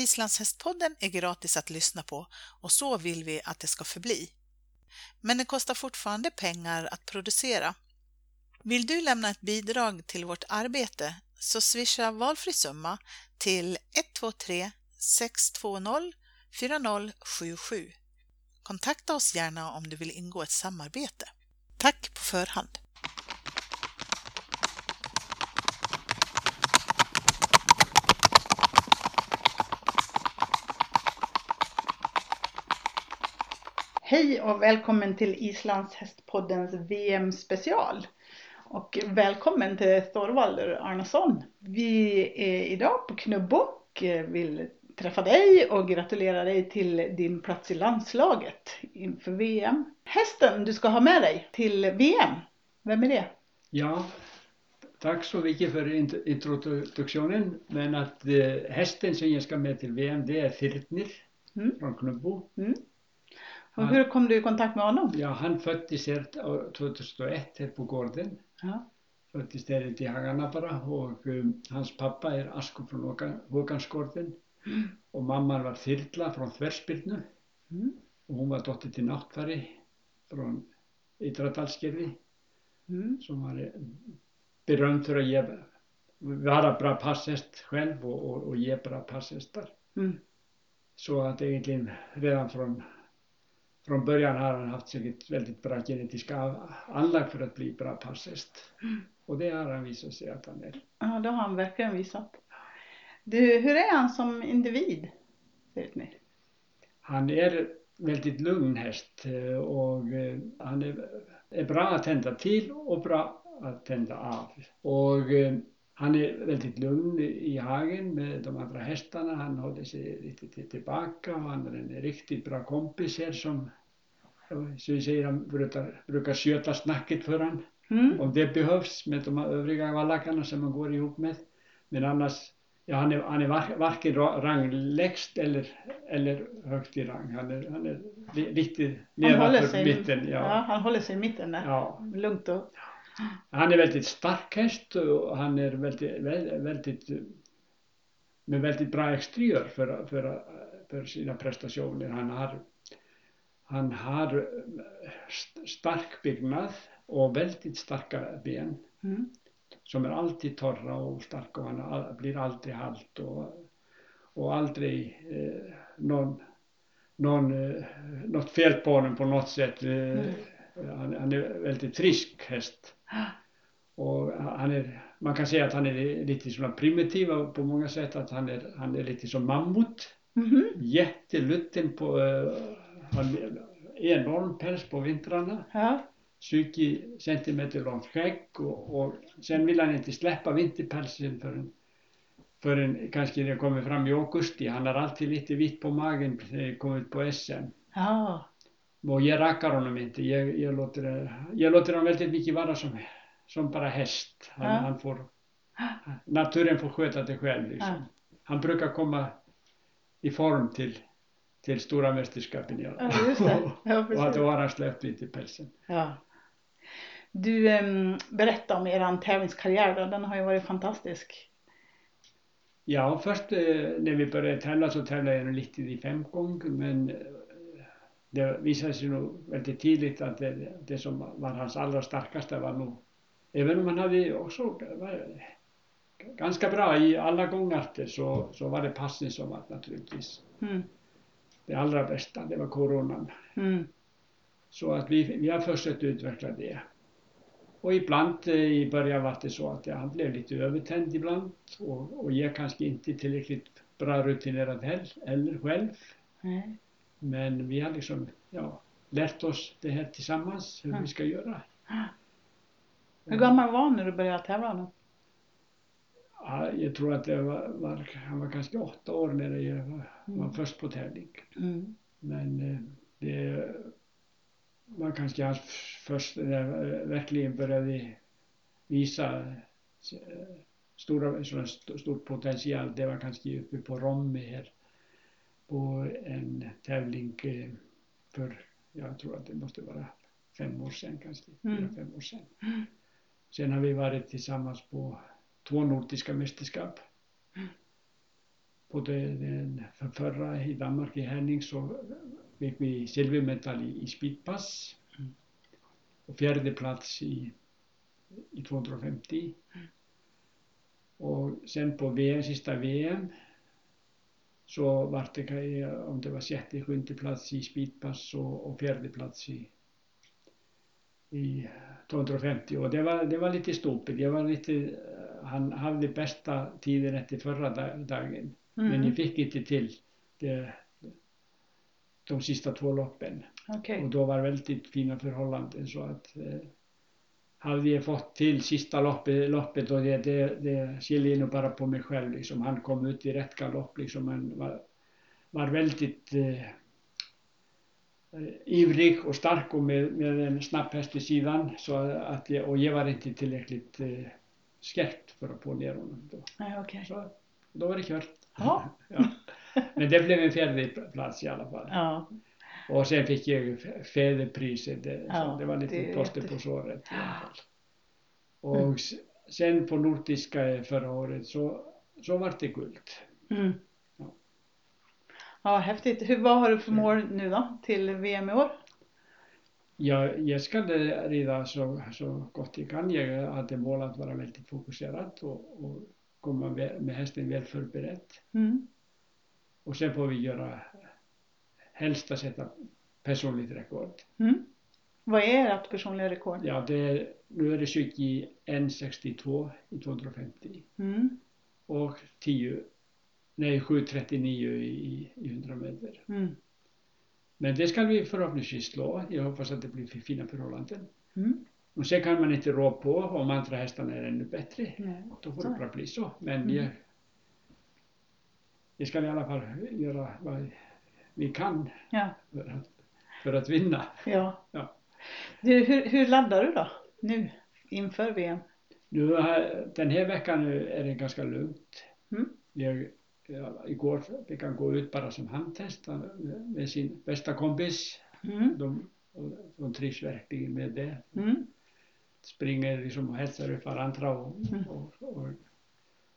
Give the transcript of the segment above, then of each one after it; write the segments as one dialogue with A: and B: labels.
A: Islandshästpodden är gratis att lyssna på och så vill vi att det ska förbli. Men det kostar fortfarande pengar att producera. Vill du lämna ett bidrag till vårt arbete så swisha valfri summa till 123 620 4077. Kontakta oss gärna om du vill ingå ett samarbete. Tack på förhand! Hej och välkommen till Islandshästpoddens VM-special. Och välkommen till Thorvaldur Arnason. Vi är idag på Knubbo och vill träffa dig och gratulera dig till din plats i landslaget inför VM. Hästen du ska ha med dig till VM, vem är det?
B: Ja, tack så mycket för introduktionen. Men att eh, hästen som jag ska med till VM det är Þyrnir mm. från Knubbo. Mm.
A: Och hur kom du i kontakt med honom?
B: Ja, han föddes här 2001 här på gården. Ja. Föddes där ute i Hagarna bara och um, hans pappa är Asko från Håkansgården mm. och mamman var Þyrla från Þversbyrnu mm. och hon var dotter till Náttfari från Ytradalsgerði mm. som var eh, berömd för att ge, vara bra passhäst själv och, och, och ge bra passhästar. Mm. Så att egentligen redan från från början har han haft säkert väldigt bra genetiska anlag för att bli bra passhäst. Mm. Och det har han visat sig att han är.
A: Ja, det har han verkligen visat. Du, hur är han som individ?
B: Han är väldigt lugn häst eh, och eh, han är, är bra att tända till och bra att tända av. Och eh, han är väldigt lugn i hagen med de andra hästarna. Han håller sig lite tillbaka och han är en riktigt bra kompis här som så vi säger, han brukar, brukar sköta snacket för han. Mm. Om det behövs med de övriga vallakarna som man går ihop med. Men annars, ja han är, han är var, varken rang lägst eller, eller högst i rang. Han är, han är riktigt nedanför mitten.
A: Ja. ja. han håller sig i mitten där. Ja. Lugnt och...
B: hann er veldið starkhest og hann er veldið, veldið með veldið bra ekstríör fyrir, fyrir, fyrir sína prestasjónir hann har, hann har stark byggnað og veldið starka ben mm. sem er aldrei torra og starka og hann al, blir aldrei hald og, og aldrei eh, non, non, eh, not felbónum på något sätt eh, mm hann, hann er veldið frísk hest og hann er, mann kan segja að hann er litið svona primitív á búmunga sett að hann er, hann er litið svona mammut mm -hmm. jætti luttin på uh, enorm pels på vindrana ja. sugi sentimeter langt skegg og, og sen vil hann eitthvað sleppa vindipelsin fyrir fyrir kannski þegar komið fram í augusti, hann er alltið litið vitt på maginn þegar komið upp á SM. Já. Och jag rakar honom inte. Jag, jag, låter, jag låter honom väldigt mycket vara som, som bara häst. Han, ja. han får, naturen får sköta det själv. Liksom. Ja. Han brukar komma i form till till stora mästerskapen i alla
A: fall. Ja, just det. Ja,
B: och då har han släppt lite pälsen. Ja.
A: Du, berätta om er tävlingskarriär då. Den har ju varit fantastisk.
B: Ja, först eh, när vi började tävla så tävlade jag lite i femgång men det visade sig nog väldigt tidigt att det, det som var hans allra starkaste var nog, även om han hade också var, ganska bra i alla gångarter så, så var det passning som var naturligtvis. Mm det allra bästa, det var coronan. Mm. Så att vi, vi har försökt utveckla det. Och ibland eh, i början var det så att jag blev lite övertänd ibland och, och jag kanske inte tillräckligt bra rutinerad heller själv. Mm. Men vi har liksom ja, lärt oss det här tillsammans, hur mm. vi ska göra.
A: Hur gammal var du när du började tävla då?
B: Ja, jag tror att det var, var, han var kanske åtta år när jag var, var mm. först på tävling. Mm. Men eh, det var kanske hans först, när jag verkligen började visa eh, stora, stor potential, det var kanske uppe på Romme här på en tävling eh, för, jag tror att det måste vara fem år sedan kanske, mm. fem år sedan. Sen har vi varit tillsammans på två nordiska mästerskap. både den för förra i Danmark i Henning så fick vi silvermedalj i, i speedpass. Och fjärde plats i, i 250.
A: Mm.
B: Och sen på VM, sista VM så var det om det var sjätte, sjunde plats i speedpass och, och fjärde plats i, i 250 och det var, det var lite stupigt. Det var lite, han hade bästa tiden efter förra dagen
A: Mm.
B: men jag fick inte till det, de sista två loppen.
A: Okej.
B: Och då var det väldigt fina förhållanden så att hade jag fått till sista loppet, loppet och det, det, det skiljer nog bara på mig själv liksom. Han kom ut i rätt galopp liksom. Han var, var väldigt eh, eh, ivrig och stark och med, med en snabb häst i sidan så att jag, och jag var inte tillräckligt eh, skarpt för att få ner honom då.
A: Nej, okej.
B: Så då var det kört.
A: Ja.
B: Men det blev en fjärde plats i alla fall.
A: Ja.
B: Och sen fick jag fäderpriset.
A: Ja,
B: det var lite plåster på såret.
A: Mm.
B: Och s- sen på Nordiska förra året så, så var det guld.
A: Mm.
B: Ja.
A: Ja, häftigt. Hur, vad har du för mål nu då till VM i år?
B: Jag, jag ska rida så, så gott jag kan. Jag hade mål att vara väldigt fokuserad och, och komma väl- med hästen väl förberedd.
A: Mm.
B: Och sen får vi göra, helst att sätta personligt rekord.
A: Mm. Vad är ert personliga rekord?
B: Ja, det är, nu är det 21,62 i 250
A: Mm.
B: och 10, nej 7,39 i, i 100 meter.
A: Mm.
B: Men det ska vi förhoppningsvis slå. Jag hoppas att det blir fina förhållanden.
A: Mm.
B: Och sen kan man inte rå på om andra hästarna är ännu bättre.
A: Nej.
B: Då får
A: Så
B: det bara bli så. Men
A: Mm.
B: jag, jag ska i alla fall göra vad vi kan
A: Ja.
B: för att, för att vinna.
A: ja.
B: Ja.
A: Du, hur, hur laddar du då? Nu inför VM?
B: Nu den här veckan är det ganska lugnt.
A: Mm.
B: Jag, ja, igår fick han gå ut bara som handtest med, sin bästa kompis.
A: Mm.
B: De, de trivs verkligen med det.
A: Mm.
B: Springer liksom och hälsar upp varandra och,
A: Mm.
B: och, och,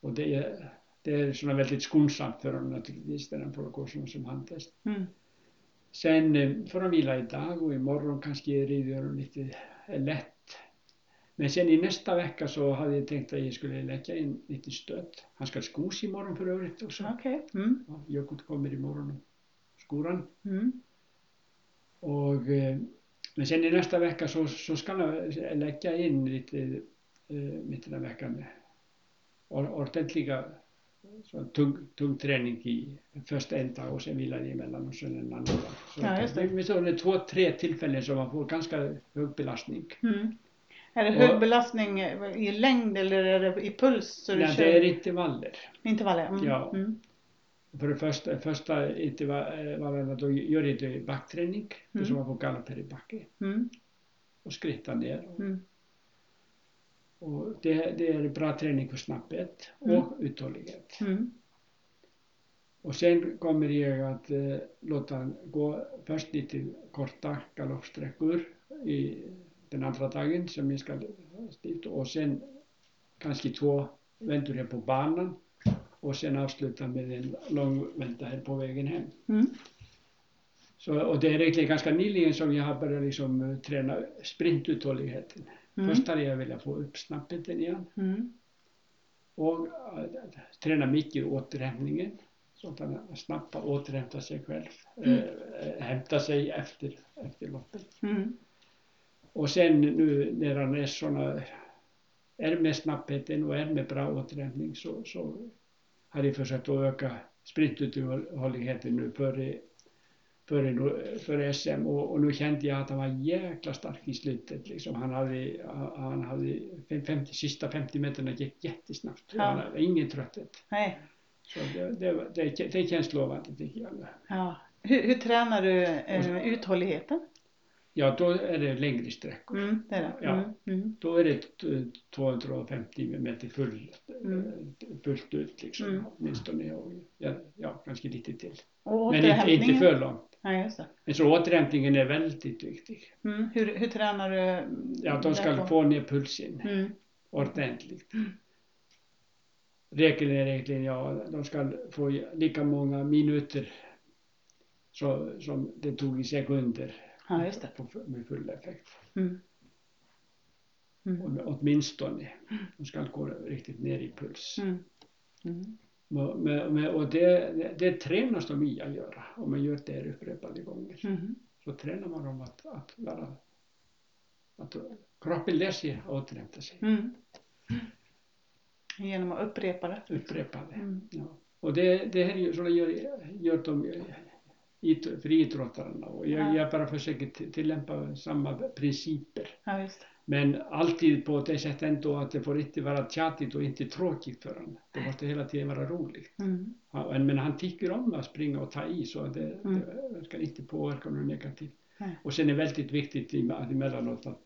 B: och det, är, det är såna väldigt skonsamt för dem naturligtvis när de får gå som, som handtest.
A: Mm.
B: Sen eh, får de vila idag och imorgon kanske rider de lite lätt. Men sen i nästa vecka så hade jag tänkt att jag skulle lägga in lite stöd. Han ska skos imorgon för övrigt också.
A: Okej. Mm.
B: Ja, Jökull kommer imorgon och skor han.
A: Mm.
B: Och, eh, men sen i nästa vecka så, så ska han lägga in lite eh, mitt i den veckan or- så tung, tung träning i först en dag och sen vilar emellan och sen en annan dag. Så
A: Ja, just det.
B: det är två, tre tillfällen som man får ganska hög belastning.
A: Mm. Är det
B: Och-
A: hög belastning i längd eller är det i puls? Så
B: Nej,
A: kör
B: det är intervaller.
A: intervaller? Mm.
B: Ja.
A: Mm.
B: För det första, första intervallerna då gör jag det backträning,
A: Mm.
B: så man får galoppera i backe
A: Mm.
B: och skritta ner.
A: Mm.
B: Och det, det är bra träning för snabbhet
A: Mm.
B: och uthållighet.
A: Mm.
B: Och sen kommer jag att eh, låta gå först lite korta galoppsträckor i den andra dagen som jag ska dit och sen kanske två vändor på banan och sen avsluta med en lång vänta här på vägen hem.
A: Mm.
B: Så, och det är egentligen ganska nyligen som jag har börjat liksom eh, träna sprintuthålligheten.
A: Mm.
B: Först hade jag velat få upp snabbheten igen
A: Mm.
B: och äh, träna mycket återhämtningen så att han snabbt återhämtar sig själv,
A: Mm.
B: äh, hämta sig efter, efter loppet.
A: Mm.
B: Och sen nu när han är såna, är med snabbheten och är med bra återhämtning så, så har jag försökt att öka sprintuthålligheten nu före, före, före SM och, och nu kände jag att han var jäkla stark i slutet. Liksom. Han hade, han hade 50, sista 50 meterna gick jättesnabbt.
A: Ja.
B: Han hade ingen trötthet.
A: Nej.
B: Så det, det, det, det känns lovande tycker jag.
A: Ja. Hur, hur tränar du eh, uthålligheten?
B: Ja, då är det längre sträckor.
A: Mm, det är det.
B: Ja.
A: Mm. Mm.
B: Då är det t- 250 meter full,
A: Mm.
B: fullt ut liksom,
A: Mm.
B: åtminstone. Och, ja, ja, kanske lite till.
A: Och
B: Men inte, inte för långt.
A: Nej, just det.
B: Men så återhämtningen är väldigt viktig.
A: Mm. Hur, hur tränar du?
B: Ja, de ska
A: där på?
B: få ner pulsen
A: Mm.
B: ordentligt. är egentligen ja, de ska få lika många minuter så, som det tog i sekunder
A: Ja, just det.
B: med full effekt.
A: Mm. Mm.
B: Och, åtminstone. De ska gå riktigt ner i puls.
A: Mm.
B: Men, men, och det, det, tränas de i att göra. Om man gör det upprepade gånger.
A: Mm.
B: Så tränar man dem att, att vara att kroppen lär sig återhämta sig.
A: Mm. Genom att upprepa det.
B: Upprepa det.
A: Mm.
B: Ja. Och det, det här är ju, så gör, gör de för idrottarna. Och jag,
A: Ja.
B: jag bara försöker tillämpa samma principer.
A: Ja.
B: Men alltid på det sättet ändå att det får inte vara tjatigt och inte tråkigt för honom. Det måste hela tiden vara roligt.
A: Mm.
B: Ja, Men han tycker om att springa och ta i så det,
A: Mm.
B: det ska inte påverka något negativt.
A: Nej.
B: Och sen är det väldigt viktigt att emellanåt att,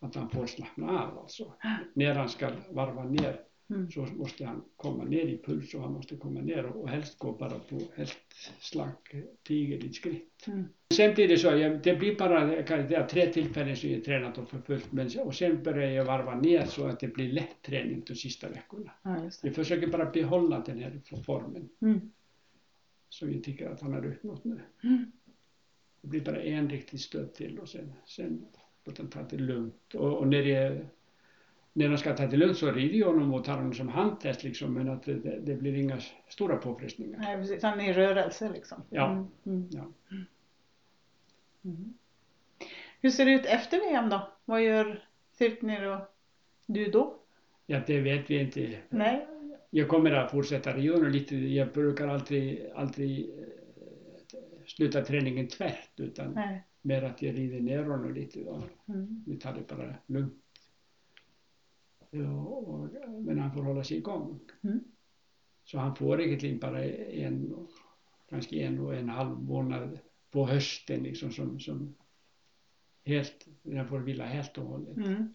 B: att han får slappna av alltså. När han ska varva ner
A: Mm.
B: så måste han komma ner i puls och han måste komma ner och, och helst gå bara på helt slank tigerligt skritt.
A: Mm.
B: Det så, jag, det blir bara jag kan, det är tre tillfällen som jag tränat dem för fullt men, och sen börjar jag varva ner så att det blir lätt träning de sista veckorna.
A: Ja.
B: Jag försöker bara behålla den här formen
A: Mm.
B: som jag tycker att han har uppnått nu.
A: Mm.
B: Det blir bara en riktig stöt till och sen, sen låter han ta det lugnt. Och, och när, det, när de ska ta det lugnt så rider jag honom och tar honom som handtest liksom men att det, det, blir inga stora påfrestningar.
A: Nej, precis. Han är i rörelse liksom.
B: Ja.
A: Mm. Mm.
B: Ja.
A: Mm. Hur ser det ut efter VM då? Vad gör Sirkner och du då?
B: ja, det vet vi inte.
A: Nej?
B: Jag kommer att fortsätta göra lite, jag brukar aldrig, aldrig eh, sluta träningen tvärt utan
A: Nej.
B: mer att jag rider ner honom lite. Då.
A: Mm.
B: Vi tar det bara lugnt. Ja, men han får hålla sig igång.
A: Mm.
B: Så han får egentligen bara en, kanske en och en halv månad på hösten liksom som, som helt, den får vila helt och hållet.
A: Mm.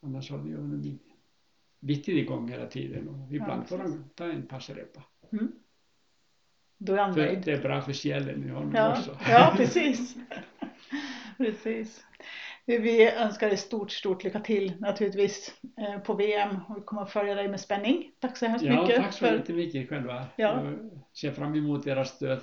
B: Annars håller jag honom bitit igång hela tiden och ibland
A: Ja,
B: får han ta en passrepa.
A: Mm. Då är han nöjd.
B: det är bra för själen i honom
A: Ja,
B: också.
A: ja precis. precis. Vi önskar dig stort, stort lycka till naturligtvis eh, på VM och vi kommer att följa dig med spänning. Tack så hemskt
B: Ja,
A: mycket.
B: tack så
A: för-
B: jättemycket själva.
A: Ja.
B: Jag ser fram emot era stöd.